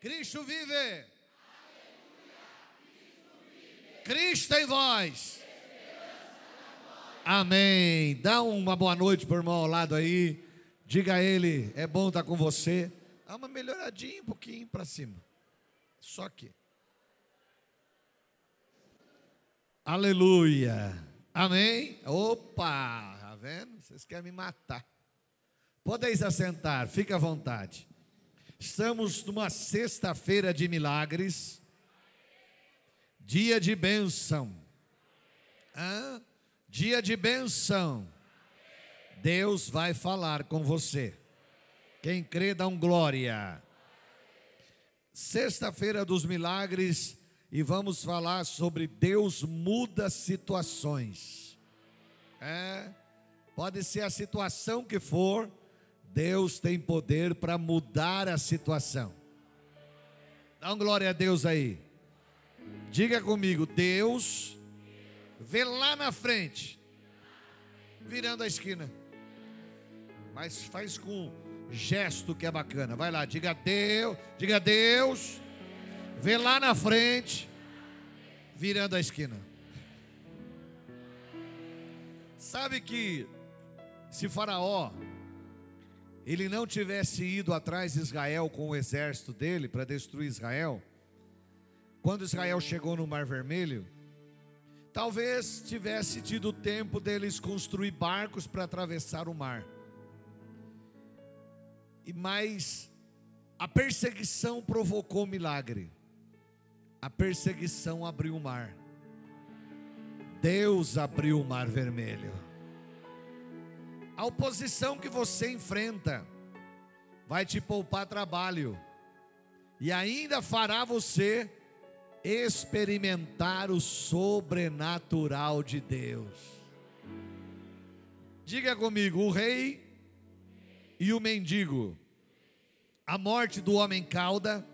Cristo vive. Cristo em vós. Amém. Dá uma boa noite para o irmão ao lado aí. Diga a ele, é bom estar com você. Dá uma melhoradinha um pouquinho para cima. Só que. Aleluia. Amém. Opa, tá vendo? Vocês querem me matar. Podeis assentar, fique à vontade. Estamos numa sexta-feira de milagres, dia de bênção. Hã? Dia de bênção. Deus vai falar com você. Quem crê, dá um glória. Sexta-feira dos milagres e vamos falar sobre Deus muda situações. É, pode ser a situação que for, Deus tem poder para mudar a situação. Dá um glória a Deus aí. Diga comigo, Deus vê lá na frente, virando a esquina. Mas faz com gesto que é bacana. Vai lá, diga Deus, diga Deus, vê lá na frente, virando a esquina. Sabe que se Faraó ele não tivesse ido atrás de Israel com o exército dele para destruir Israel, quando Israel chegou no Mar Vermelho, talvez tivesse tido tempo deles construir barcos para atravessar o mar. E mais a perseguição provocou milagre. A perseguição abriu o mar. Deus abriu o mar vermelho. A oposição que você enfrenta vai te poupar trabalho e ainda fará você experimentar o sobrenatural de Deus. Diga comigo, o rei e o mendigo, a morte do homem cauda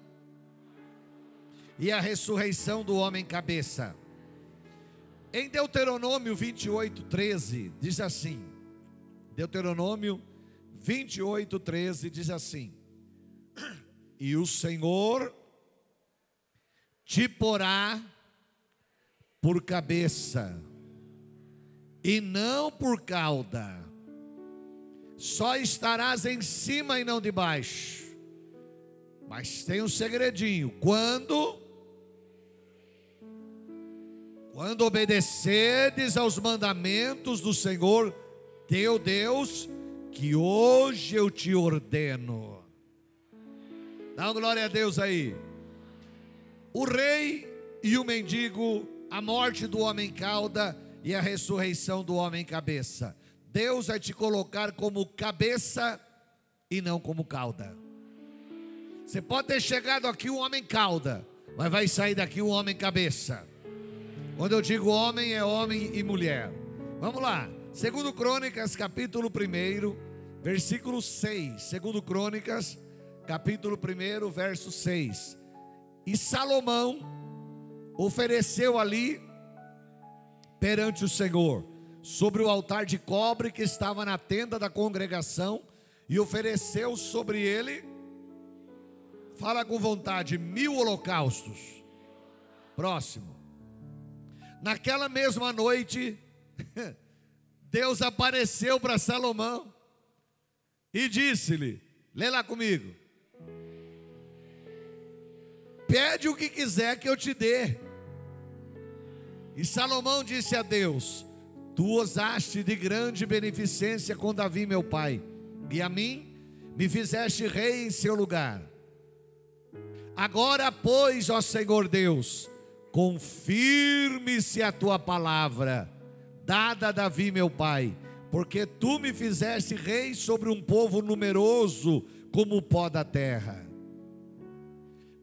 e a ressurreição do homem cabeça. Em Deuteronômio 28, 13, diz assim: Deuteronômio 28, 13 diz assim: E o Senhor te porá por cabeça, e não por cauda, só estarás em cima e não debaixo. Mas tem um segredinho: quando quando obedeceres aos mandamentos do Senhor teu Deus, que hoje eu te ordeno. Dá uma glória a Deus aí. O rei e o mendigo, a morte do homem cauda e a ressurreição do homem cabeça. Deus vai te colocar como cabeça e não como cauda. Você pode ter chegado aqui um homem cauda, mas vai sair daqui um homem cabeça. Quando eu digo homem, é homem e mulher. Vamos lá. Segundo Crônicas, capítulo 1, versículo 6. Segundo Crônicas, capítulo 1, verso 6. E Salomão ofereceu ali perante o Senhor, sobre o altar de cobre que estava na tenda da congregação, e ofereceu sobre ele, fala com vontade, mil holocaustos. Próximo. Naquela mesma noite, Deus apareceu para Salomão e disse-lhe: lê lá comigo. Pede o que quiser que eu te dê. E Salomão disse a Deus: Tu usaste de grande beneficência com Davi, meu pai, e a mim me fizeste rei em seu lugar. Agora, pois, ó Senhor Deus, confirme-se a tua palavra dada a Davi, meu pai, porque tu me fizeste rei sobre um povo numeroso como o pó da terra.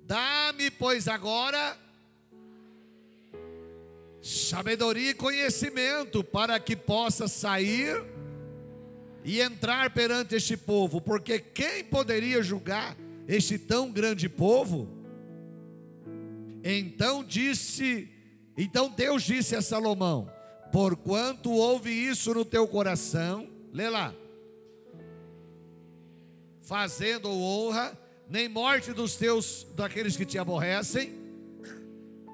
Dá-me, pois, agora sabedoria e conhecimento para que possa sair e entrar perante este povo, porque quem poderia julgar este tão grande povo? Então disse, então Deus disse a Salomão: Porquanto houve isso no teu coração, lê lá. Fazendo honra, nem morte dos teus, daqueles que te aborrecem,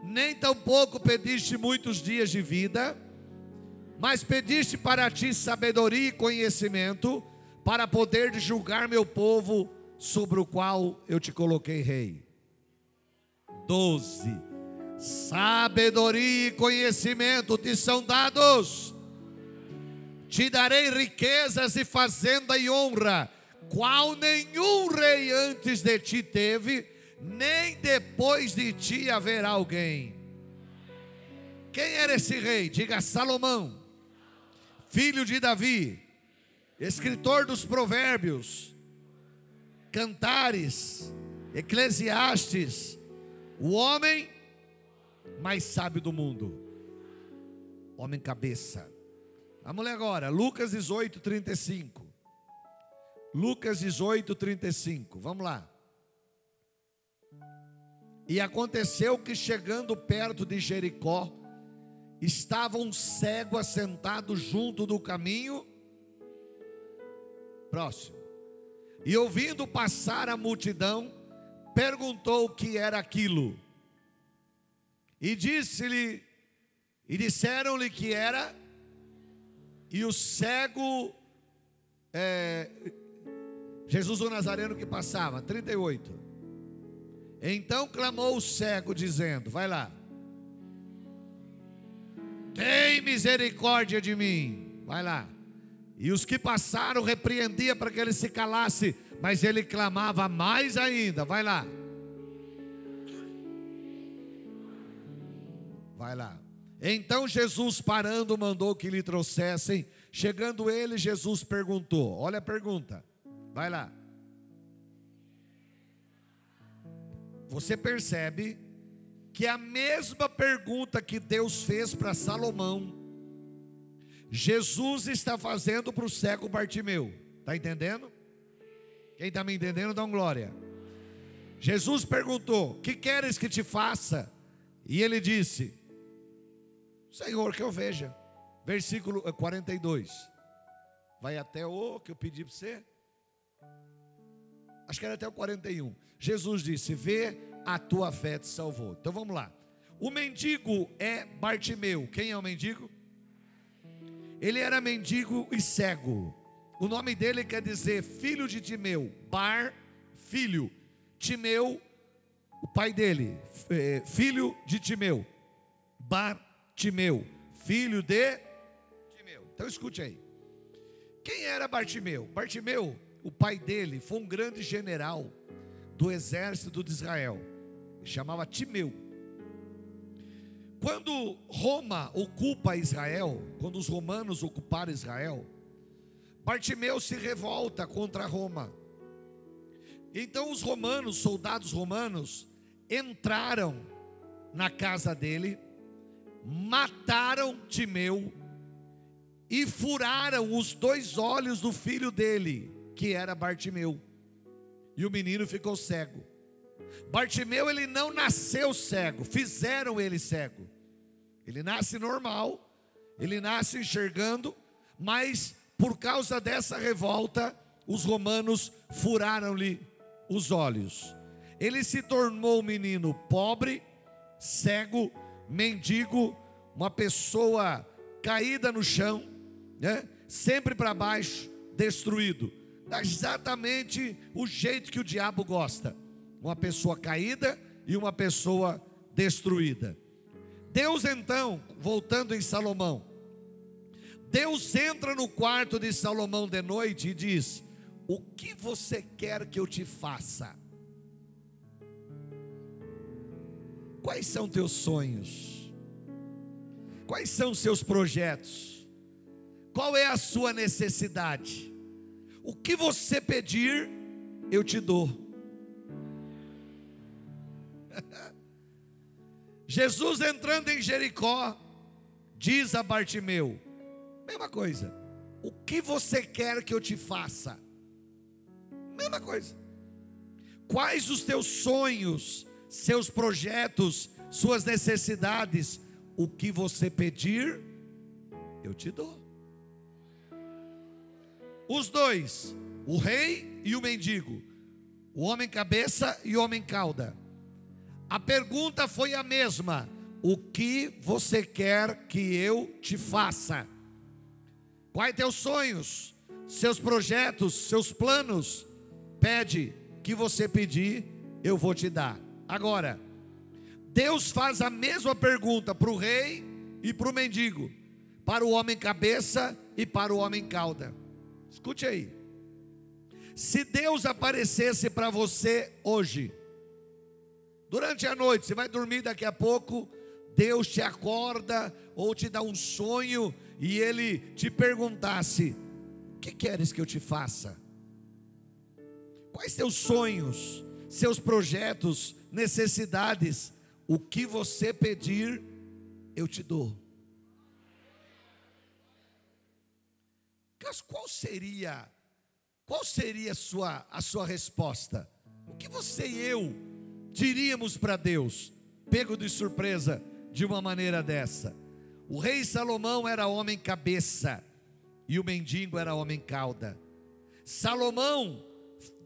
nem tampouco pediste muitos dias de vida, mas pediste para ti sabedoria e conhecimento, para poder julgar meu povo, sobre o qual eu te coloquei rei. 12. Sabedoria e conhecimento te são dados. Te darei riquezas e fazenda e honra, qual nenhum rei antes de ti teve, nem depois de ti haverá alguém. Quem era esse rei? Diga Salomão, filho de Davi, escritor dos provérbios, cantares, eclesiastes, o homem mais sábio do mundo, homem cabeça. Vamos ler agora, Lucas 18, 35. Lucas 18, 35. Vamos lá. E aconteceu que chegando perto de Jericó, estava um cego assentado junto do caminho. Próximo. E ouvindo passar a multidão, perguntou o que era aquilo. E disse-lhe, e disseram-lhe que era, e o cego, é, Jesus o Nazareno que passava, 38. Então clamou o cego, dizendo: Vai lá, tem misericórdia de mim, vai lá. E os que passaram repreendia para que ele se calasse, mas ele clamava mais ainda. Vai lá. Vai lá. Então Jesus, parando, mandou que lhe trouxessem. Chegando ele, Jesus perguntou: Olha a pergunta. Vai lá. Você percebe que a mesma pergunta que Deus fez para Salomão, Jesus está fazendo para o cego Bartimeu. Está entendendo? Quem está me entendendo, dá um glória. Jesus perguntou: Que queres que te faça? E ele disse: Senhor, que eu veja. Versículo 42. Vai até o que eu pedi para você. Acho que era até o 41. Jesus disse: Vê, a tua fé te salvou. Então vamos lá. O mendigo é Bartimeu. Quem é o mendigo? Ele era mendigo e cego. O nome dele quer dizer filho de Timeu. Bar, filho. Timeu, o pai dele, é, filho de Timeu. Bar, Timeu, filho de Timeu. Então escute aí. Quem era Bartimeu? Bartimeu, o pai dele, foi um grande general do exército de Israel. Chamava Timeu. Quando Roma ocupa Israel, quando os romanos ocuparam Israel, Bartimeu se revolta contra Roma. Então os romanos, soldados romanos, entraram na casa dele, mataram Timeu e furaram os dois olhos do filho dele, que era Bartimeu. E o menino ficou cego. Bartimeu ele não nasceu cego, fizeram ele cego. Ele nasce normal, ele nasce enxergando, mas por causa dessa revolta, os romanos furaram-lhe os olhos. Ele se tornou um menino pobre, cego, mendigo, uma pessoa caída no chão, né? sempre para baixo, destruído. Exatamente o jeito que o diabo gosta uma pessoa caída e uma pessoa destruída. Deus então, voltando em Salomão, Deus entra no quarto de Salomão de noite e diz: O que você quer que eu te faça? Quais são teus sonhos? Quais são seus projetos? Qual é a sua necessidade? O que você pedir, eu te dou. Jesus entrando em Jericó, diz a Bartimeu: mesma coisa, o que você quer que eu te faça? Mesma coisa. Quais os teus sonhos, seus projetos, suas necessidades? O que você pedir, eu te dou. Os dois, o rei e o mendigo. o homem cabeça e o homem cauda. A pergunta foi a mesma: o que você quer que eu te faça? Quais teus sonhos, seus projetos, seus planos? Pede que você pedir, eu vou te dar. Agora, Deus faz a mesma pergunta para o rei e para o mendigo, para o homem cabeça e para o homem cauda. Escute aí. Se Deus aparecesse para você hoje, durante a noite, você vai dormir daqui a pouco, Deus te acorda ou te dá um sonho e Ele te perguntasse: O que queres que eu te faça? Quais seus sonhos, seus projetos, necessidades? O que você pedir, eu te dou. Mas qual seria, qual seria a sua, a sua resposta? O que você e eu diríamos para Deus, pego de surpresa de uma maneira dessa? O rei Salomão era homem cabeça e o mendigo era homem cauda. Salomão,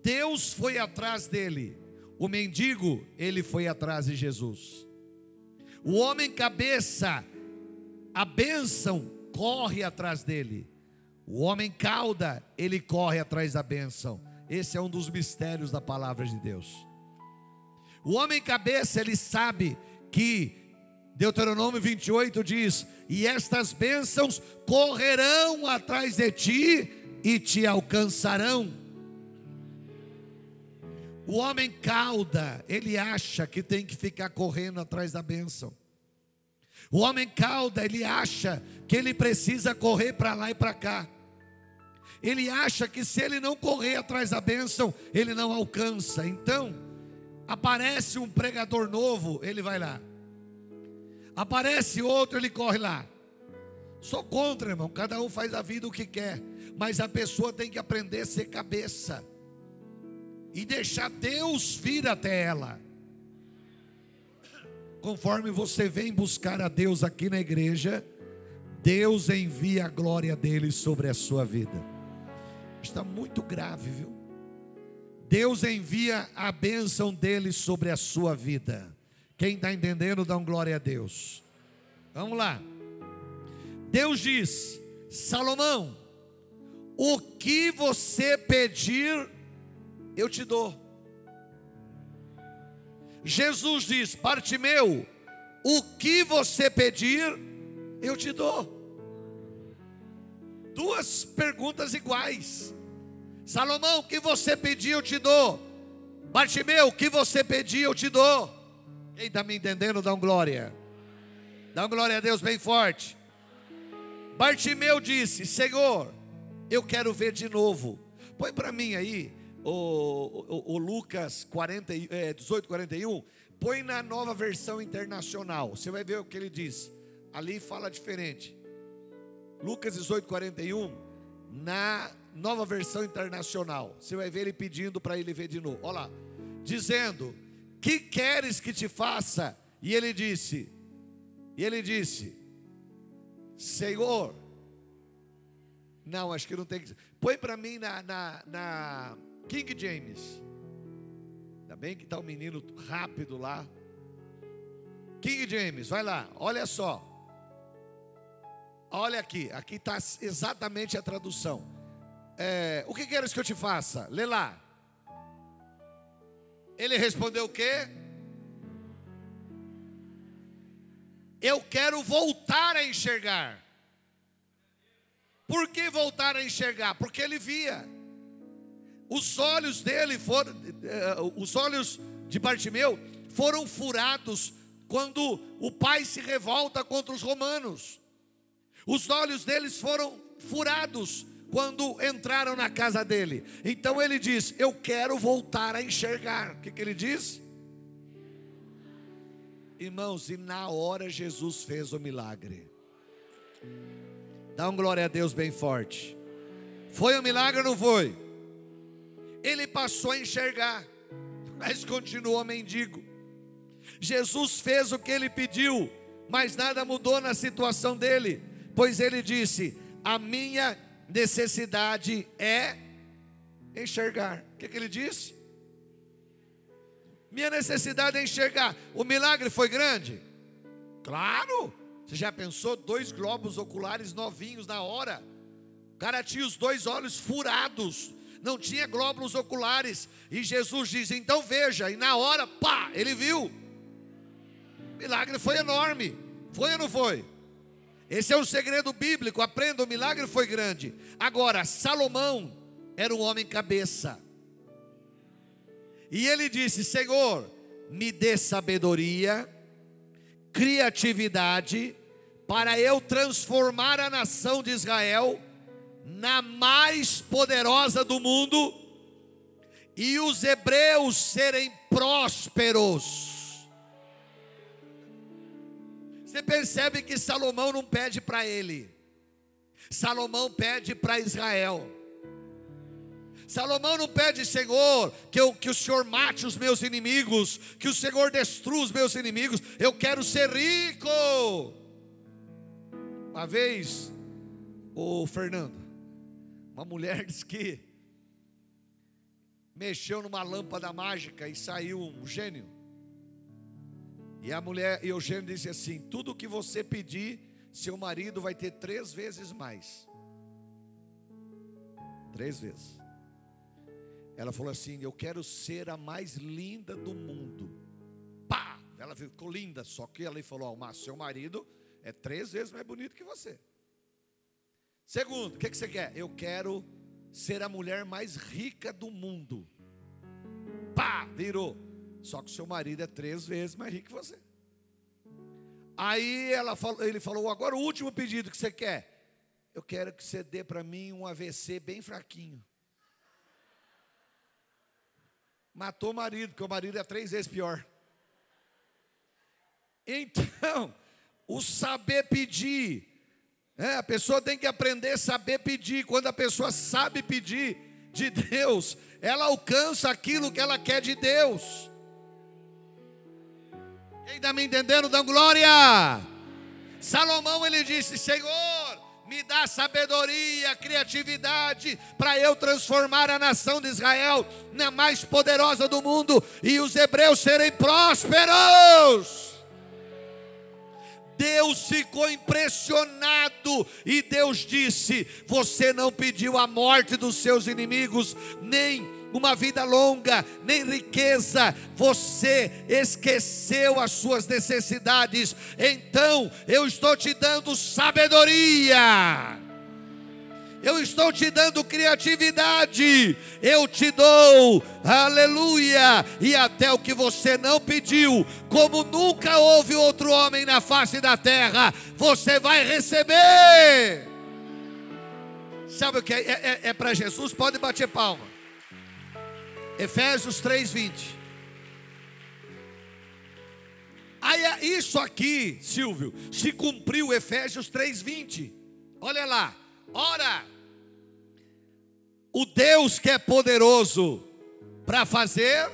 Deus foi atrás dele. O mendigo, ele foi atrás de Jesus. O homem cabeça, a bênção corre atrás dele. O homem cauda, ele corre atrás da bênção. Esse é um dos mistérios da palavra de Deus. O homem cabeça, ele sabe que Deuteronômio 28 diz: E estas bênçãos correrão atrás de ti e te alcançarão. O homem cauda, ele acha que tem que ficar correndo atrás da bênção. O homem cauda, ele acha que ele precisa correr para lá e para cá. Ele acha que se ele não correr atrás da bênção, ele não alcança. Então, aparece um pregador novo, ele vai lá. Aparece outro, ele corre lá. Sou contra, irmão. Cada um faz a vida o que quer. Mas a pessoa tem que aprender a ser cabeça. E deixar Deus vir até ela. Conforme você vem buscar a Deus aqui na igreja, Deus envia a glória dele sobre a sua vida. Está muito grave, viu? Deus envia a bênção dele sobre a sua vida. Quem está entendendo, dá um glória a Deus. Vamos lá. Deus diz: Salomão, o que você pedir, eu te dou. Jesus diz: Partimeu, o que você pedir, eu te dou. Duas perguntas iguais. Salomão, o que você pedir, eu te dou. Bartimeu, o que você pedir, eu te dou. Quem está me entendendo, dá um glória. Dá um glória a Deus bem forte. Bartimeu disse: Senhor, eu quero ver de novo. Põe para mim aí o, o, o Lucas 40, é, 18, 41, põe na nova versão internacional. Você vai ver o que ele diz. Ali fala diferente. Lucas 18, 41, na nova versão internacional. Você vai ver ele pedindo para ele ver de novo. Olha lá. Dizendo: Que queres que te faça? E ele disse: E ele disse: Senhor. Não, acho que não tem que. Põe para mim na, na, na King James. Ainda bem que está um menino rápido lá. King James, vai lá, olha só. Olha aqui, aqui está exatamente a tradução. É, o que queres que eu te faça? Lê lá. Ele respondeu o quê? Eu quero voltar a enxergar. Por que voltar a enxergar? Porque ele via. Os olhos dele foram, eh, os olhos de Bartimeu foram furados quando o pai se revolta contra os romanos. Os olhos deles foram furados quando entraram na casa dele. Então ele diz: Eu quero voltar a enxergar. O que, que ele diz? Irmãos, e na hora Jesus fez o milagre. Dá um glória a Deus bem forte. Foi um milagre ou não foi? Ele passou a enxergar, mas continuou mendigo. Jesus fez o que ele pediu, mas nada mudou na situação dele, pois ele disse: A minha necessidade é enxergar. O que, que ele disse? Minha necessidade é enxergar. O milagre foi grande? Claro. Você já pensou? Dois globos oculares novinhos na hora. O cara tinha os dois olhos furados. Não tinha glóbulos oculares. E Jesus diz: então veja. E na hora, pá, ele viu. O milagre foi enorme. Foi ou não foi? Esse é um segredo bíblico. Aprenda: o milagre foi grande. Agora, Salomão era um homem cabeça. E ele disse: Senhor, me dê sabedoria, criatividade, para eu transformar a nação de Israel na mais poderosa do mundo e os hebreus serem prósperos. Você percebe que Salomão não pede para ele, Salomão pede para Israel. Salomão não pede, Senhor, que, eu, que o Senhor mate os meus inimigos, que o Senhor destrua os meus inimigos, eu quero ser rico. Uma vez, o Fernando, uma mulher disse que mexeu numa lâmpada mágica e saiu um gênio. E a mulher, e o gênio disse assim: tudo que você pedir, seu marido vai ter três vezes mais. Três vezes. Ela falou assim: Eu quero ser a mais linda do mundo. Pá! Ela ficou linda, só que ela falou: Mas seu marido é três vezes mais bonito que você. Segundo, o que, que você quer? Eu quero ser a mulher mais rica do mundo. Pá! Virou. Só que seu marido é três vezes mais rico que você. Aí ela falou, ele falou: Agora o último pedido que você quer. Eu quero que você dê para mim um AVC bem fraquinho. matou o marido, porque o marido é três vezes pior. Então, o saber pedir, é, a pessoa tem que aprender a saber pedir. Quando a pessoa sabe pedir de Deus, ela alcança aquilo que ela quer de Deus. Quem está me entendendo, dá glória. Salomão ele disse: Senhor, me dá sabedoria, criatividade, para eu transformar a nação de Israel na mais poderosa do mundo e os hebreus serem prósperos. Deus ficou impressionado e Deus disse: Você não pediu a morte dos seus inimigos, nem uma vida longa, nem riqueza, você esqueceu as suas necessidades, então eu estou te dando sabedoria. Eu estou te dando criatividade, eu te dou, aleluia, e até o que você não pediu, como nunca houve outro homem na face da terra, você vai receber. Sabe o que é? É, é, é para Jesus? Pode bater palma. Efésios 3:20. Aí isso aqui, Silvio, se cumpriu Efésios 3:20. Olha lá. Ora, o Deus que é poderoso para fazer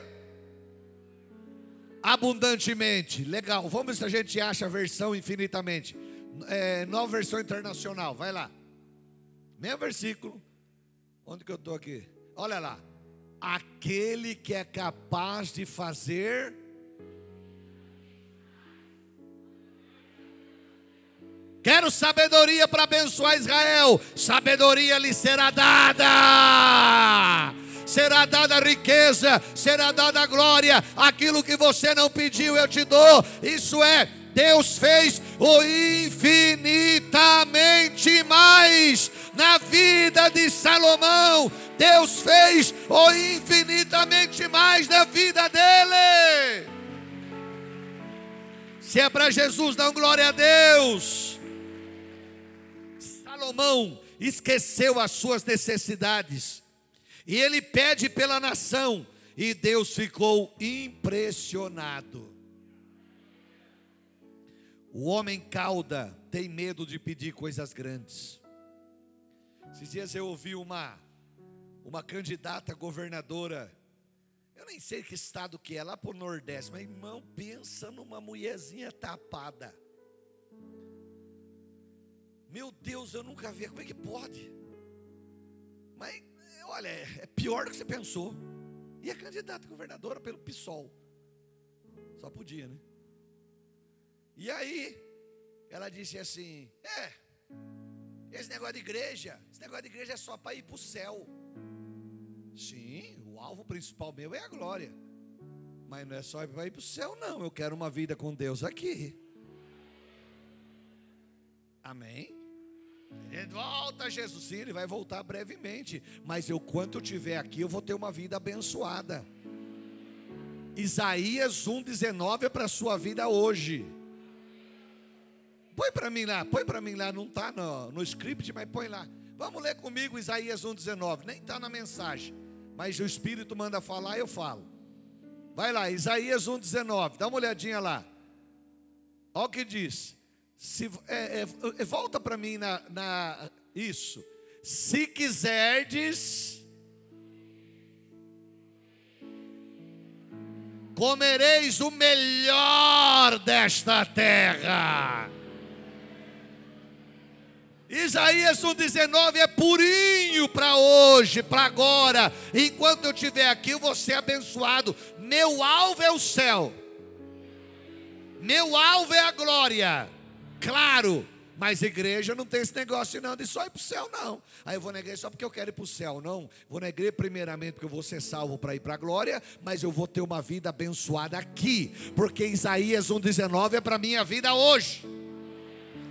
abundantemente. Legal. Vamos ver se a gente acha a versão infinitamente. É, nova versão internacional. Vai lá. Mesmo versículo. Onde que eu estou aqui? Olha lá aquele que é capaz de fazer. Quero sabedoria para abençoar Israel. Sabedoria lhe será dada. Será dada riqueza, será dada glória. Aquilo que você não pediu, eu te dou. Isso é Deus fez o infinitamente mais na vida de Salomão. Deus fez o infinitamente mais na vida dele. Se é para Jesus, dá glória a Deus. Salomão esqueceu as suas necessidades e ele pede pela nação e Deus ficou impressionado. O homem cauda tem medo de pedir coisas grandes. Esses dias eu ouvi uma uma candidata governadora, eu nem sei que estado que é, lá para o Nordeste, mas irmão, pensa numa mulherzinha tapada. Meu Deus, eu nunca vi, como é que pode? Mas, olha, é pior do que você pensou. E é candidata governadora pelo PSOL. Só podia, né? E aí, ela disse assim: É, esse negócio de igreja, esse negócio de igreja é só para ir para o céu. Sim, o alvo principal meu é a glória. Mas não é só para ir para o céu, não. Eu quero uma vida com Deus aqui. Amém? Volta Jesus, sim, ele vai voltar brevemente. Mas eu, quanto eu estiver aqui, eu vou ter uma vida abençoada. Isaías 1,19 é para a sua vida hoje. Põe para mim lá, põe para mim lá, não está no, no script, mas põe lá. Vamos ler comigo Isaías 1,19. Nem está na mensagem, mas o Espírito manda falar, eu falo. Vai lá, Isaías 1,19, dá uma olhadinha lá. Olha o que diz. Se, é, é, é volta para mim na, na, isso. Se quiserdes, comereis o melhor desta terra. Isaías 1,19 é purinho para hoje, para agora. Enquanto eu estiver aqui, eu vou ser abençoado. Meu alvo é o céu, meu alvo é a glória. Claro, mas igreja não tem esse negócio não de só ir para o céu, não. Aí eu vou igreja só porque eu quero ir para o céu, não. Vou igreja primeiramente porque eu vou ser salvo para ir para a glória, mas eu vou ter uma vida abençoada aqui, porque Isaías 1,19 é para minha vida hoje.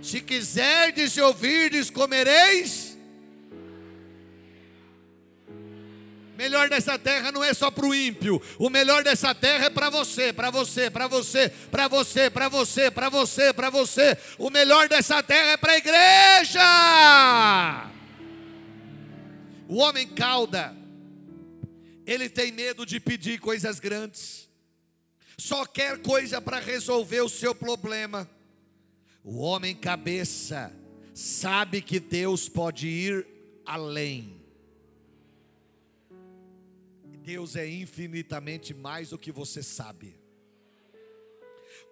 Se quiserdes e ouvirdes, comereis. Melhor dessa terra não é só para o ímpio. O melhor dessa terra é para você, para você, para você, para você, para você, para você, para você. O melhor dessa terra é para a igreja. O homem cauda, ele tem medo de pedir coisas grandes. Só quer coisa para resolver o seu problema. O homem cabeça sabe que Deus pode ir além. Deus é infinitamente mais do que você sabe.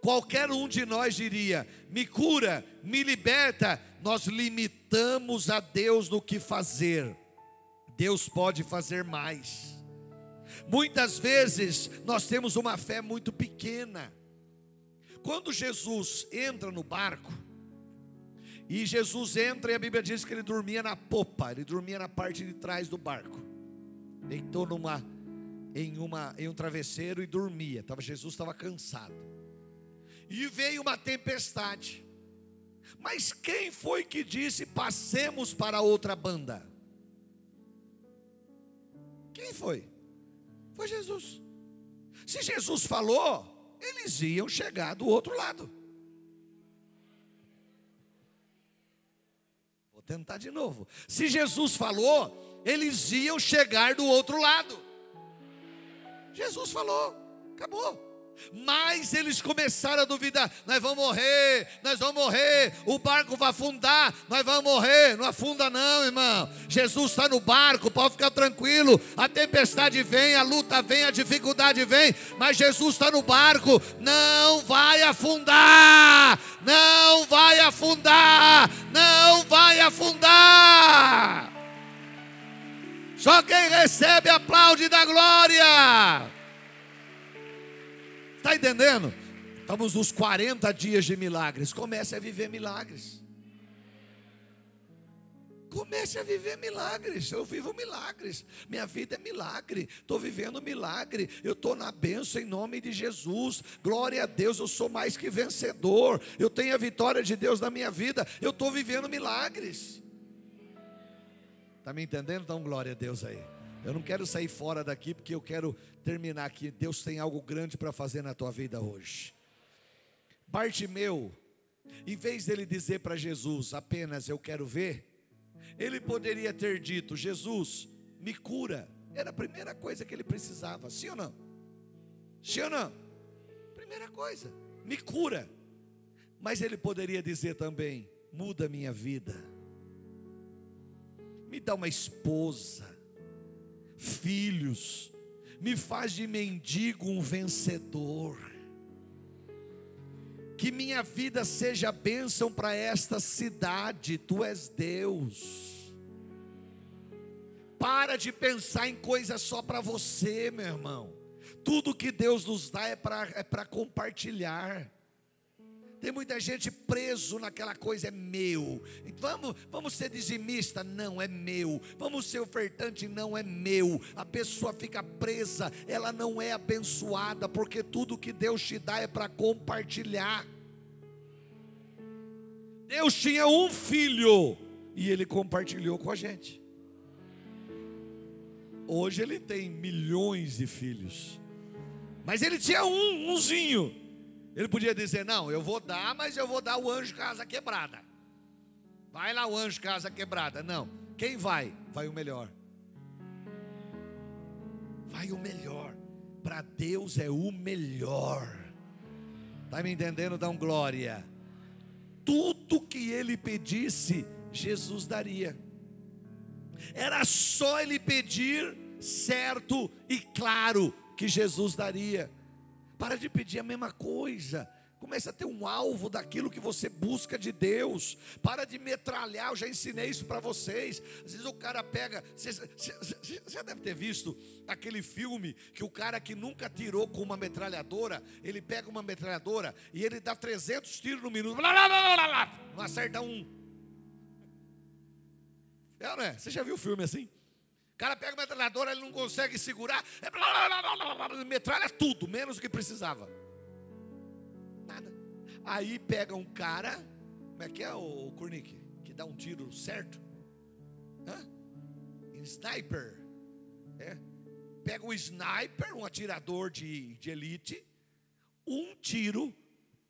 Qualquer um de nós diria: me cura, me liberta. Nós limitamos a Deus no que fazer. Deus pode fazer mais. Muitas vezes nós temos uma fé muito pequena. Quando Jesus entra no barco, e Jesus entra e a Bíblia diz que ele dormia na popa, ele dormia na parte de trás do barco. Deitou numa em uma em um travesseiro e dormia. Tava Jesus estava cansado. E veio uma tempestade. Mas quem foi que disse passemos para outra banda? Quem foi? Foi Jesus. Se Jesus falou, eles iam chegar do outro lado. Vou tentar de novo. Se Jesus falou, eles iam chegar do outro lado. Jesus falou, acabou. Mas eles começaram a duvidar: nós vamos morrer, nós vamos morrer, o barco vai afundar, nós vamos morrer. Não afunda, não, irmão. Jesus está no barco, pode ficar tranquilo. A tempestade vem, a luta vem, a dificuldade vem, mas Jesus está no barco, não vai afundar, não vai afundar, não vai afundar. Só quem recebe aplaude da glória. Está entendendo? Estamos nos 40 dias de milagres. Comece a viver milagres. Comece a viver milagres. Eu vivo milagres. Minha vida é milagre. Estou vivendo milagre. Eu estou na bênção em nome de Jesus. Glória a Deus. Eu sou mais que vencedor. Eu tenho a vitória de Deus na minha vida. Eu estou vivendo milagres. Está me entendendo? Então, glória a Deus aí. Eu não quero sair fora daqui porque eu quero terminar aqui. Deus tem algo grande para fazer na tua vida hoje. Bartimeu, em vez dele dizer para Jesus apenas eu quero ver, ele poderia ter dito: Jesus, me cura. Era a primeira coisa que ele precisava, sim ou não? Sim ou não? Primeira coisa, me cura. Mas ele poderia dizer também: muda minha vida, me dá uma esposa, filhos, me faz de mendigo um vencedor. Que minha vida seja bênção para esta cidade, tu és Deus. Para de pensar em coisas só para você, meu irmão. Tudo que Deus nos dá é para é compartilhar. Tem muita gente preso naquela coisa, é meu. Vamos, vamos ser dizimista? Não, é meu. Vamos ser ofertante? Não, é meu. A pessoa fica presa, ela não é abençoada, porque tudo que Deus te dá é para compartilhar. Deus tinha um filho e ele compartilhou com a gente. Hoje ele tem milhões de filhos, mas ele tinha um, umzinho. Ele podia dizer: Não, eu vou dar, mas eu vou dar o anjo casa quebrada. Vai lá o anjo casa quebrada. Não. Quem vai? Vai o melhor. Vai o melhor. Para Deus é o melhor. Está me entendendo? Dá um glória. Tudo que ele pedisse, Jesus daria. Era só ele pedir certo e claro que Jesus daria. Para de pedir a mesma coisa. Comece a ter um alvo daquilo que você busca de Deus. Para de metralhar. Eu já ensinei isso para vocês. Às vezes o cara pega. Você, você, já deve ter visto aquele filme que o cara que nunca tirou com uma metralhadora, ele pega uma metralhadora e ele dá 300 tiros no minuto. Não acerta um. É, não é? Você já viu filme assim? O cara pega a metralhadora, ele não consegue segurar, é metralha tudo, menos do que precisava. Nada. Aí pega um cara, como é que é o Kurnik? Que dá um tiro certo? Hã? Sniper. É. Pega um sniper, um atirador de, de elite, um tiro,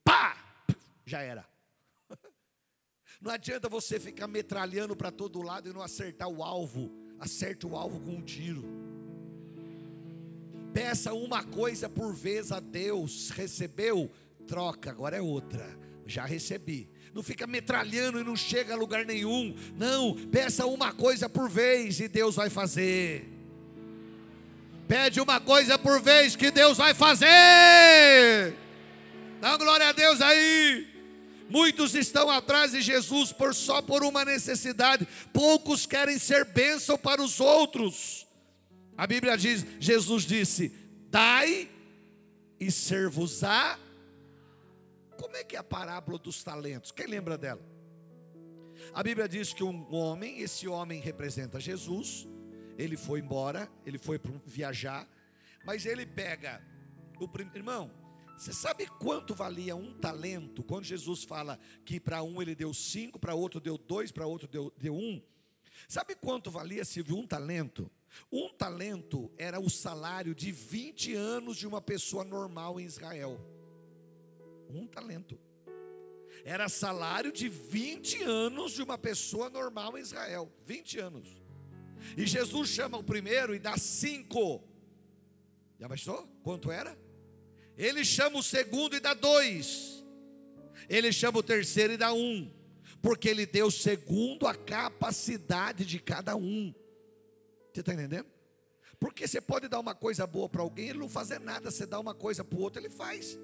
pá! Já era. Não adianta você ficar metralhando para todo lado e não acertar o alvo acerte o alvo com um tiro. Peça uma coisa por vez a Deus, recebeu, troca, agora é outra. Já recebi. Não fica metralhando e não chega a lugar nenhum. Não, peça uma coisa por vez e Deus vai fazer. Pede uma coisa por vez que Deus vai fazer. Dá glória a Deus aí. Muitos estão atrás de Jesus por só por uma necessidade. Poucos querem ser bênção para os outros. A Bíblia diz, Jesus disse: "Dai e ser-vos-á". Como é que é a parábola dos talentos? Quem lembra dela? A Bíblia diz que um homem, esse homem representa Jesus, ele foi embora, ele foi para viajar, mas ele pega o primeiro irmão, você sabe quanto valia um talento? Quando Jesus fala que para um ele deu cinco, para outro deu dois, para outro deu, deu um. Sabe quanto valia se um talento? Um talento era o salário de 20 anos de uma pessoa normal em Israel. Um talento. Era salário de 20 anos de uma pessoa normal em Israel. 20 anos. E Jesus chama o primeiro e dá cinco. Já bastou? Quanto era? Ele chama o segundo e dá dois. Ele chama o terceiro e dá um. Porque ele deu segundo a capacidade de cada um. Você está entendendo? Porque você pode dar uma coisa boa para alguém, ele não fazer nada. Você dá uma coisa para o outro, ele faz.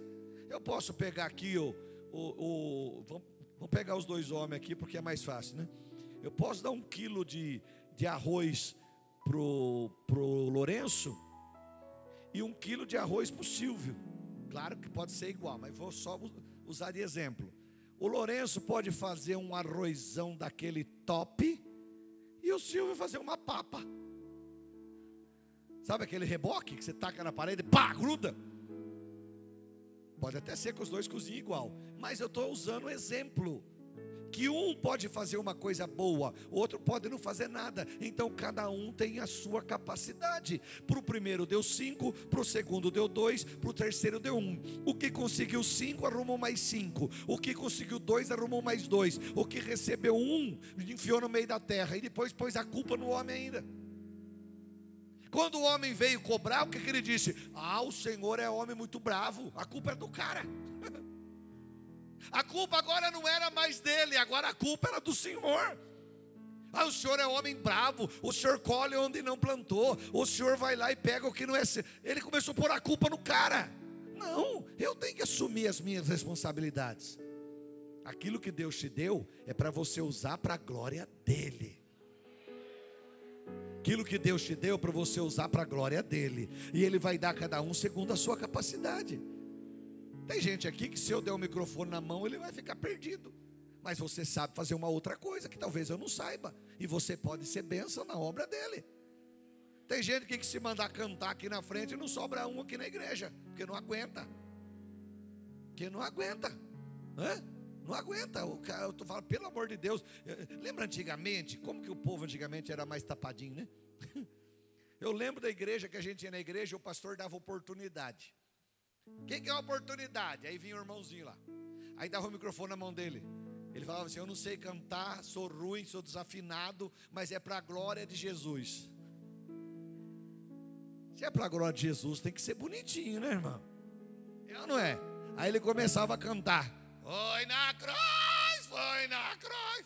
Eu posso pegar aqui o. o, o vamos, vamos, pegar os dois homens aqui, porque é mais fácil, né? Eu posso dar um quilo de, de arroz pro, pro Lourenço e um quilo de arroz para o Silvio. Claro que pode ser igual, mas vou só usar de exemplo. O Lourenço pode fazer um arrozão daquele top e o Silvio fazer uma papa. Sabe aquele reboque que você taca na parede, pá, gruda? Pode até ser que os dois cozinhem igual, mas eu estou usando exemplo que um pode fazer uma coisa boa, outro pode não fazer nada. Então cada um tem a sua capacidade. Para o primeiro deu cinco, para o segundo deu dois, para o terceiro deu um. O que conseguiu cinco arrumou mais cinco. O que conseguiu dois arrumou mais dois. O que recebeu um enfiou no meio da terra e depois pôs a culpa no homem ainda. Quando o homem veio cobrar, o que, que ele disse? Ah, o Senhor é homem muito bravo, a culpa é do cara. A culpa agora não era mais dele, agora a culpa era do Senhor. Ah, o senhor é homem bravo, o senhor colhe onde não plantou, o senhor vai lá e pega o que não é seu. Ele começou a pôr a culpa no cara. Não, eu tenho que assumir as minhas responsabilidades. Aquilo que Deus te deu é para você usar para a glória dele. Aquilo que Deus te deu para você usar para a glória dele. E ele vai dar a cada um segundo a sua capacidade. Tem gente aqui que se eu der o microfone na mão, ele vai ficar perdido. Mas você sabe fazer uma outra coisa que talvez eu não saiba. E você pode ser bênção na obra dele. Tem gente que, que se mandar cantar aqui na frente, não sobra um aqui na igreja, porque não aguenta. Porque não aguenta. Hã? Não aguenta. O cara, eu falando, pelo amor de Deus. Lembra antigamente, como que o povo antigamente era mais tapadinho, né? Eu lembro da igreja que a gente ia na igreja, o pastor dava oportunidade. Quem que é a oportunidade? Aí vinha o irmãozinho lá. Aí dava o microfone na mão dele. Ele falava assim: Eu não sei cantar, sou ruim, sou desafinado, mas é para a glória de Jesus. Se é para a glória de Jesus, tem que ser bonitinho, né, irmão? É ou não é? Aí ele começava a cantar: Foi na cruz, foi na cruz.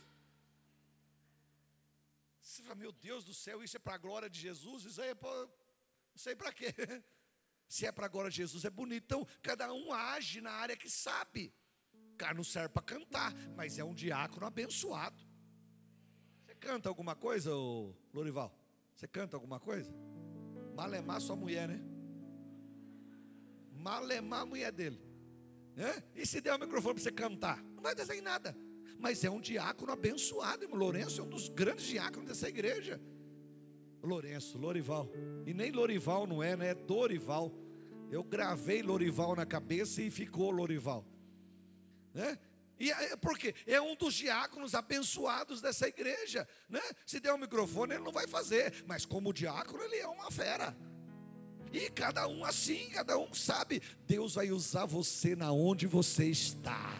Você fala, meu Deus do céu, isso é para a glória de Jesus? Isso aí é para. Não sei para quê. Se é para a glória de Jesus, é bonito. Então, cada um age na área que sabe. Cara não serve para cantar, mas é um diácono abençoado. Você canta alguma coisa, ô Lorival? Você canta alguma coisa? Malemar sua mulher, né? Malemar a mulher dele. Né? E se der o microfone para você cantar? Não vai dizer nada. Mas é um diácono abençoado, irmão. Lourenço é um dos grandes diáconos dessa igreja. Lourenço, Lorival. E nem Lorival não é, né? É Dorival. Eu gravei Lorival na cabeça e ficou Lorival. Né? E é, porque é um dos diáconos abençoados dessa igreja, né? Se der um microfone ele não vai fazer, mas como diácono ele é uma fera. E cada um assim, cada um sabe, Deus vai usar você na onde você está.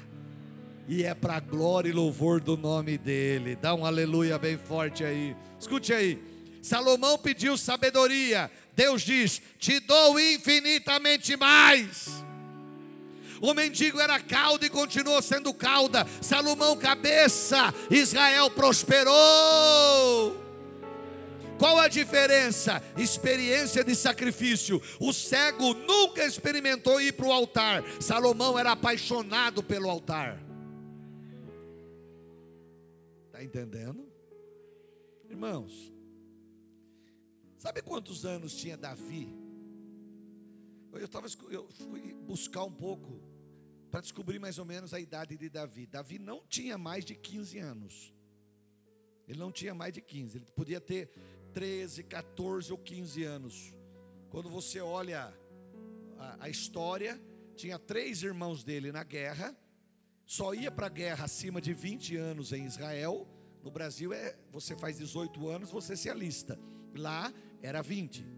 E é para glória e louvor do nome dele. Dá um aleluia bem forte aí. Escute aí. Salomão pediu sabedoria. Deus diz: Te dou infinitamente mais. O mendigo era cauda e continuou sendo cauda. Salomão, cabeça. Israel prosperou. Qual a diferença? Experiência de sacrifício. O cego nunca experimentou ir para o altar. Salomão era apaixonado pelo altar. Está entendendo? Irmãos, sabe quantos anos tinha Davi? Eu, tava, eu fui buscar um pouco para descobrir mais ou menos a idade de Davi. Davi não tinha mais de 15 anos. Ele não tinha mais de 15. Ele podia ter 13, 14 ou 15 anos. Quando você olha a, a história, tinha três irmãos dele na guerra. Só ia para a guerra acima de 20 anos em Israel. No Brasil é você faz 18 anos, você se alista. Lá era 20.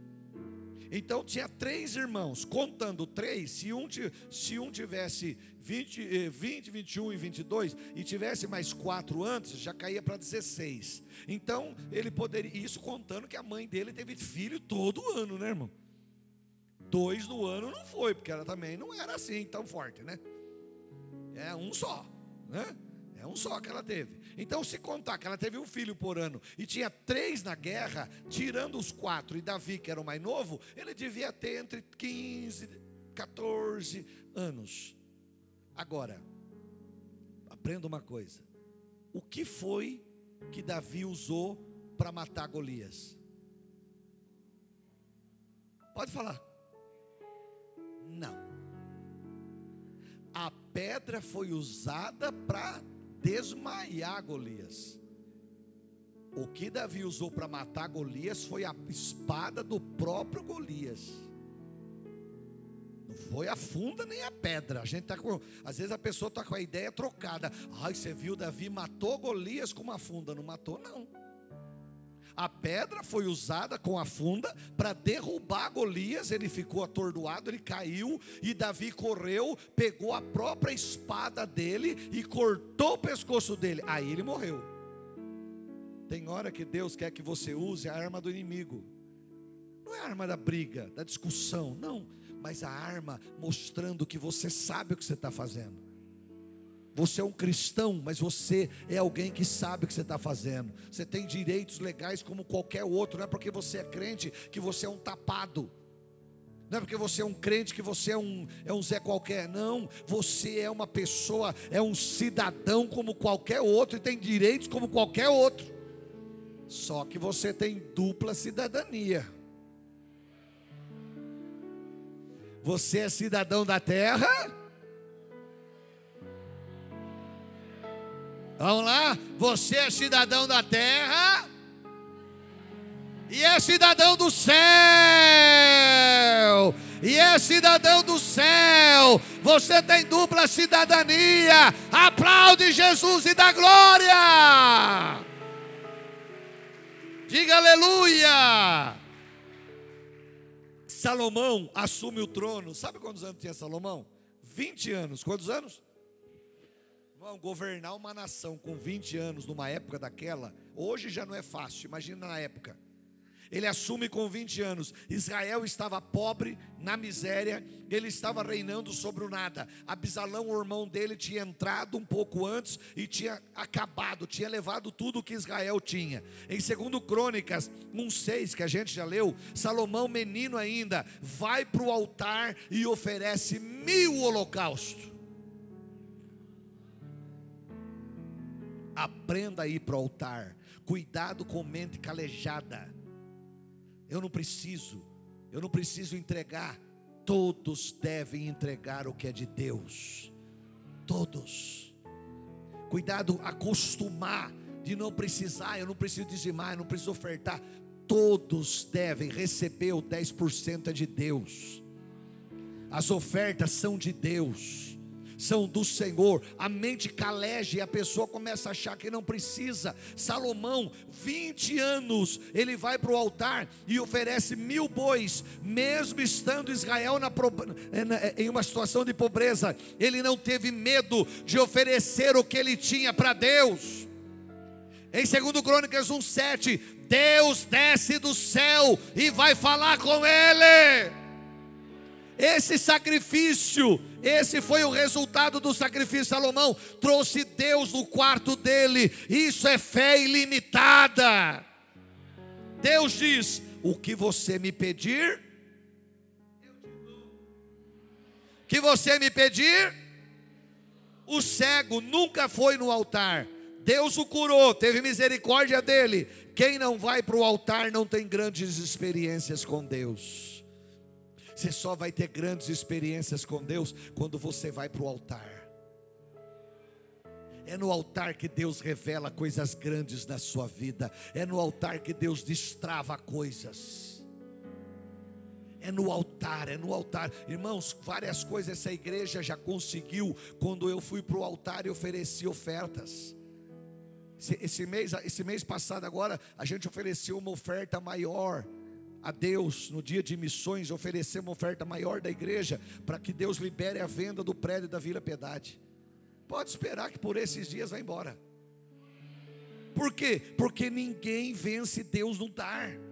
Então tinha três irmãos, contando três, se um, se um tivesse 20, 20, 21 e 22 e tivesse mais quatro antes, já caía para 16. Então ele poderia, isso contando que a mãe dele teve filho todo ano, né, irmão? Dois no ano não foi, porque ela também não era assim tão forte, né? É um só, né? É um só que ela teve. Então, se contar que ela teve um filho por ano e tinha três na guerra, tirando os quatro e Davi, que era o mais novo, ele devia ter entre 15, 14 anos. Agora, aprenda uma coisa: o que foi que Davi usou para matar Golias? Pode falar. Não. A pedra foi usada para desmaiar Golias. O que Davi usou para matar Golias foi a espada do próprio Golias. Não foi a funda nem a pedra. A gente tá com, às vezes a pessoa está com a ideia trocada. Ai, você viu Davi matou Golias com uma funda? Não matou não. A pedra foi usada com a funda para derrubar Golias, ele ficou atordoado, ele caiu e Davi correu, pegou a própria espada dele e cortou o pescoço dele. Aí ele morreu. Tem hora que Deus quer que você use a arma do inimigo. Não é a arma da briga, da discussão, não, mas a arma mostrando que você sabe o que você está fazendo. Você é um cristão, mas você é alguém que sabe o que você está fazendo. Você tem direitos legais como qualquer outro. Não é porque você é crente que você é um tapado. Não é porque você é um crente que você é um, é um Zé qualquer. Não, você é uma pessoa, é um cidadão como qualquer outro e tem direitos como qualquer outro. Só que você tem dupla cidadania. Você é cidadão da terra. Vamos lá? Você é cidadão da terra. E é cidadão do céu. E é cidadão do céu. Você tem dupla cidadania. Aplaude Jesus e dá glória. Diga aleluia. Salomão assume o trono. Sabe quantos anos tinha Salomão? 20 anos. Quantos anos? Irmão, governar uma nação com 20 anos numa época daquela, hoje já não é fácil, imagina na época. Ele assume com 20 anos. Israel estava pobre, na miséria, ele estava reinando sobre o nada. Abisalão, o irmão dele, tinha entrado um pouco antes e tinha acabado, tinha levado tudo que Israel tinha. Em 2 Crônicas 1,6, que a gente já leu, Salomão, menino ainda, vai para o altar e oferece mil holocaustos. Aprenda a ir para o altar. Cuidado com mente calejada eu não preciso, eu não preciso entregar. Todos devem entregar o que é de Deus. Todos. Cuidado, acostumar de não precisar, eu não preciso dizimar, eu não preciso ofertar. Todos devem receber o 10% é de Deus. As ofertas são de Deus são do Senhor. A mente caleja e a pessoa começa a achar que não precisa. Salomão, 20 anos, ele vai para o altar e oferece mil bois, mesmo estando Israel na, em uma situação de pobreza. Ele não teve medo de oferecer o que ele tinha para Deus. Em 2 Crônicas 1,7, Deus desce do céu e vai falar com ele. Esse sacrifício, esse foi o resultado do sacrifício Salomão. Trouxe Deus no quarto dele. Isso é fé ilimitada. Deus diz: O que você me pedir, que você me pedir, o cego nunca foi no altar. Deus o curou, teve misericórdia dele. Quem não vai para o altar não tem grandes experiências com Deus. Você só vai ter grandes experiências com Deus quando você vai para o altar. É no altar que Deus revela coisas grandes na sua vida. É no altar que Deus destrava coisas. É no altar, é no altar. Irmãos, várias coisas essa igreja já conseguiu quando eu fui para o altar e ofereci ofertas. Esse mês, esse mês passado agora, a gente ofereceu uma oferta maior a Deus no dia de missões, oferecer uma oferta maior da igreja, para que Deus libere a venda do prédio da Vila Piedade. Pode esperar que por esses dias vai embora. Por quê? Porque ninguém vence Deus no dar.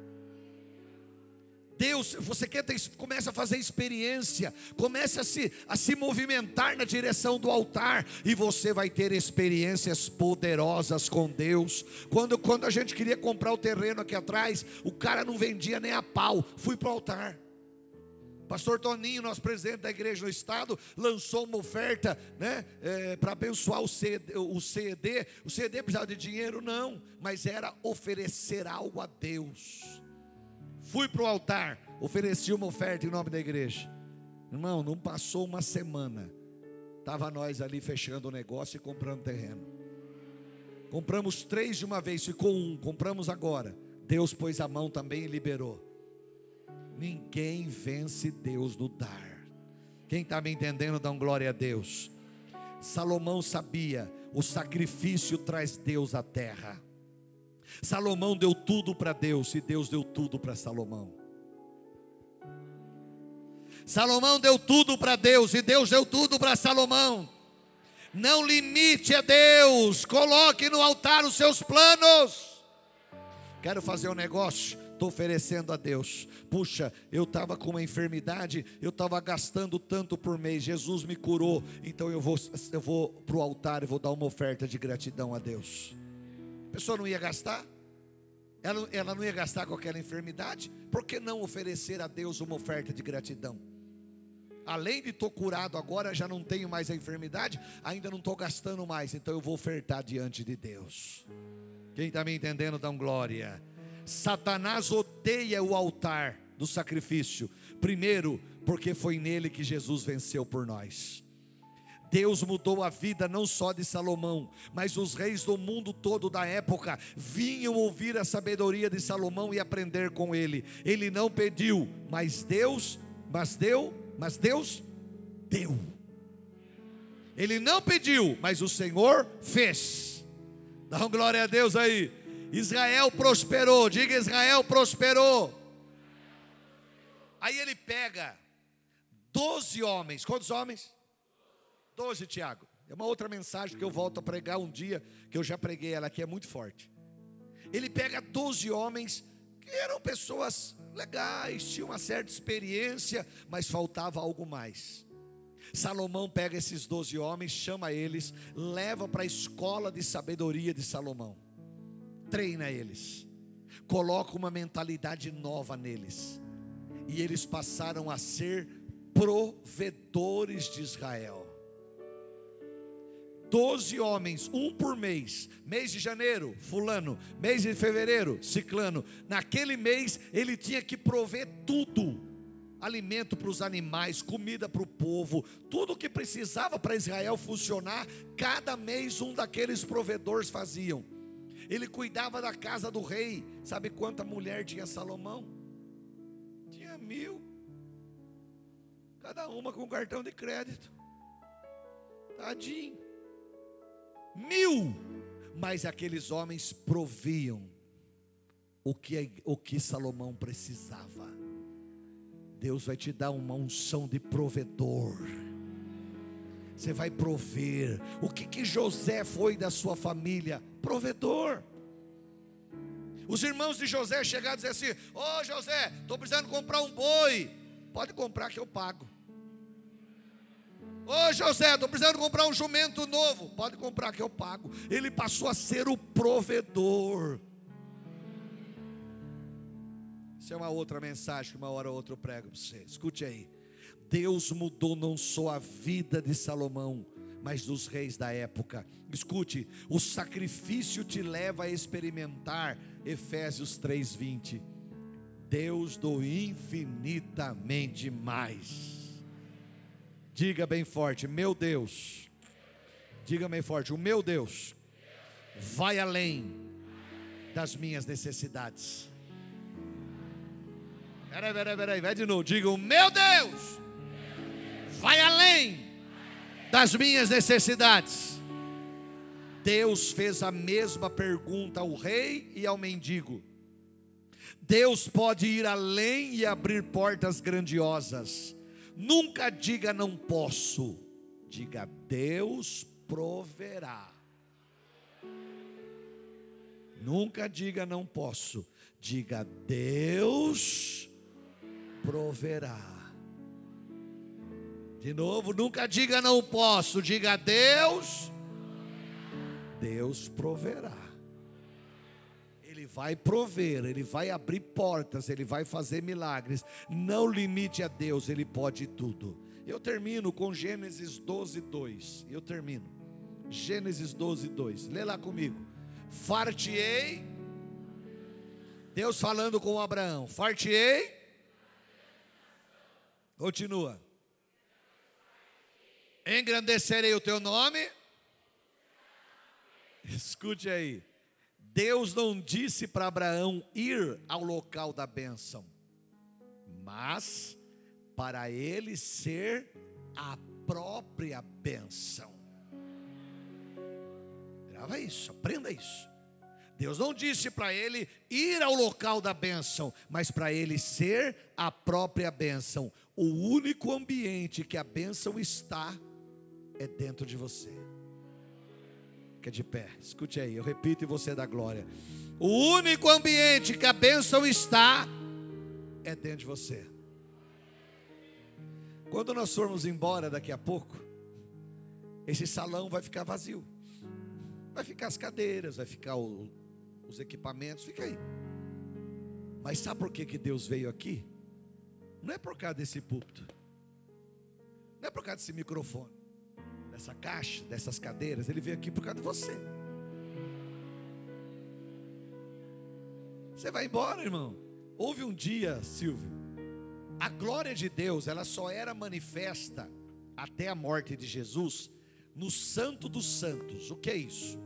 Deus, você quer ter, comece a fazer experiência, comece a se, a se movimentar na direção do altar, e você vai ter experiências poderosas com Deus. Quando, quando a gente queria comprar o terreno aqui atrás, o cara não vendia nem a pau, fui para o altar. Pastor Toninho, nosso presidente da igreja no estado, lançou uma oferta né, é, para abençoar o CD, o CED. O CED precisava de dinheiro? Não, mas era oferecer algo a Deus. Fui para o altar, ofereci uma oferta em nome da igreja. Irmão, não passou uma semana. Estava nós ali fechando o negócio e comprando terreno. Compramos três de uma vez, ficou um, compramos agora. Deus pôs a mão também e liberou. Ninguém vence Deus no dar. Quem está me entendendo, dá um glória a Deus. Salomão sabia: o sacrifício traz Deus à terra. Salomão deu tudo para Deus e Deus deu tudo para Salomão. Salomão deu tudo para Deus e Deus deu tudo para Salomão. Não limite a Deus, coloque no altar os seus planos. Quero fazer um negócio, estou oferecendo a Deus. Puxa, eu estava com uma enfermidade, eu estava gastando tanto por mês, Jesus me curou, então eu vou, eu vou para o altar e vou dar uma oferta de gratidão a Deus. A pessoa não ia gastar? Ela, ela não ia gastar com aquela enfermidade? Por que não oferecer a Deus uma oferta de gratidão? Além de estou curado agora, já não tenho mais a enfermidade, ainda não estou gastando mais, então eu vou ofertar diante de Deus. Quem está me entendendo, dá um glória. Satanás odeia o altar do sacrifício. Primeiro, porque foi nele que Jesus venceu por nós. Deus mudou a vida não só de Salomão, mas os reis do mundo todo da época vinham ouvir a sabedoria de Salomão e aprender com ele. Ele não pediu, mas Deus, mas deu, mas Deus deu. Ele não pediu, mas o Senhor fez. Dá uma glória a Deus aí. Israel prosperou, diga Israel prosperou. Aí ele pega doze homens, quantos homens? 12, Tiago. É uma outra mensagem que eu volto a pregar um dia, que eu já preguei ela aqui, é muito forte. Ele pega 12 homens que eram pessoas legais, tinham uma certa experiência, mas faltava algo mais. Salomão pega esses 12 homens, chama eles, leva para a escola de sabedoria de Salomão, treina eles, coloca uma mentalidade nova neles, e eles passaram a ser provedores de Israel. Doze homens, um por mês. Mês de janeiro, fulano. Mês de fevereiro, ciclano. Naquele mês ele tinha que prover tudo: alimento para os animais, comida para o povo, tudo o que precisava para Israel funcionar. Cada mês um daqueles provedores faziam. Ele cuidava da casa do rei. Sabe quanta mulher tinha Salomão? Tinha mil. Cada uma com cartão de crédito. Tadinho mil, mas aqueles homens proviam o que, o que Salomão precisava. Deus vai te dar uma unção de provedor. Você vai prover. O que, que José foi da sua família? Provedor. Os irmãos de José chegaram e dizer assim: Ô oh, José, estou precisando comprar um boi. Pode comprar que eu pago. Ô José, estou precisando comprar um jumento novo. Pode comprar que eu pago. Ele passou a ser o provedor. Isso é uma outra mensagem que uma hora ou outra eu prego para você. Escute aí. Deus mudou não só a vida de Salomão, mas dos reis da época. Escute, o sacrifício te leva a experimentar Efésios 3:20. Deus do infinitamente mais. Diga bem forte: Meu Deus. Diga bem forte: O meu Deus vai além das minhas necessidades. Peraí, peraí, peraí, vai de novo. Diga: O meu Deus vai além das minhas necessidades. Deus fez a mesma pergunta ao rei e ao mendigo. Deus pode ir além e abrir portas grandiosas. Nunca diga não posso, diga Deus proverá. Nunca diga não posso, diga Deus proverá. De novo, nunca diga não posso, diga Deus, Deus proverá vai prover, Ele vai abrir portas, Ele vai fazer milagres. Não limite a Deus, Ele pode tudo. Eu termino com Gênesis 12, 2. Eu termino. Gênesis 12, 2. Lê lá comigo. Fartiei. Deus falando com Abraão. Fartiei. Continua. Engrandecerei o teu nome. Escute aí. Deus não disse para Abraão ir ao local da bênção, mas para ele ser a própria bênção. Grava isso, aprenda isso. Deus não disse para ele ir ao local da bênção, mas para ele ser a própria bênção. O único ambiente que a bênção está é dentro de você. Fica de pé, escute aí, eu repito e você dá glória. O único ambiente que a bênção está é dentro de você. Quando nós formos embora daqui a pouco, esse salão vai ficar vazio. Vai ficar as cadeiras, vai ficar o, os equipamentos, fica aí. Mas sabe por que, que Deus veio aqui? Não é por causa desse púlpito, não é por causa desse microfone dessa caixa, dessas cadeiras, ele veio aqui por causa de você. Você vai embora, irmão. Houve um dia, Silvio, a glória de Deus, ela só era manifesta até a morte de Jesus no Santo dos Santos. O que é isso?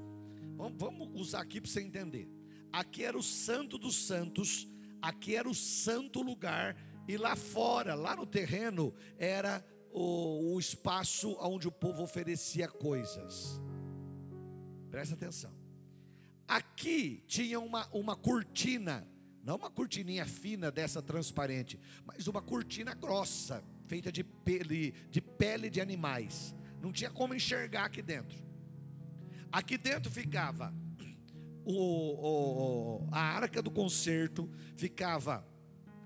Vamos usar aqui para você entender. Aqui era o Santo dos Santos, aqui era o santo lugar, e lá fora, lá no terreno, era o, o espaço onde o povo oferecia coisas. Presta atenção. Aqui tinha uma, uma cortina, não uma cortininha fina dessa transparente, mas uma cortina grossa, feita de pele de, pele de animais. Não tinha como enxergar aqui dentro. Aqui dentro ficava o, o, a arca do concerto, ficava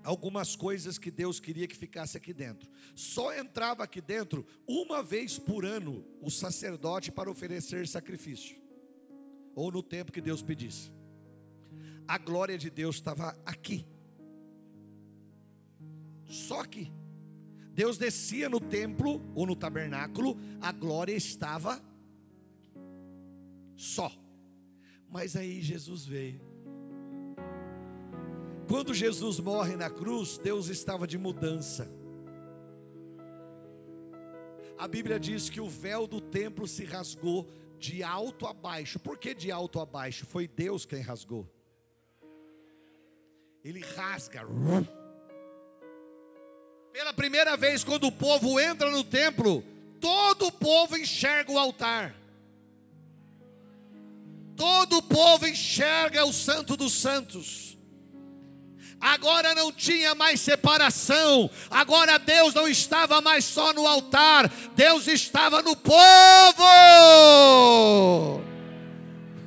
algumas coisas que Deus queria que ficasse aqui dentro. Só entrava aqui dentro uma vez por ano o sacerdote para oferecer sacrifício, ou no tempo que Deus pedisse. A glória de Deus estava aqui, só aqui. Deus descia no templo ou no tabernáculo, a glória estava só. Mas aí Jesus veio. Quando Jesus morre na cruz, Deus estava de mudança. A Bíblia diz que o véu do templo se rasgou de alto a baixo. Por que de alto a baixo? Foi Deus quem rasgou. Ele rasga. Pela primeira vez, quando o povo entra no templo, todo o povo enxerga o altar. Todo o povo enxerga o Santo dos Santos. Agora não tinha mais separação, agora Deus não estava mais só no altar, Deus estava no povo.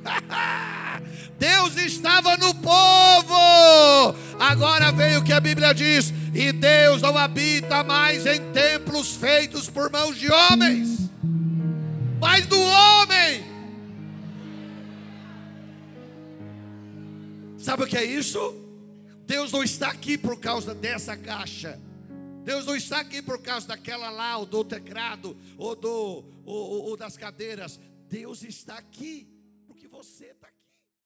Deus estava no povo. Agora veio o que a Bíblia diz: e Deus não habita mais em templos feitos por mãos de homens, mas do homem. Sabe o que é isso? Deus não está aqui por causa dessa caixa. Deus não está aqui por causa daquela lá, ou do teclado, ou, do, ou, ou das cadeiras. Deus está aqui porque você.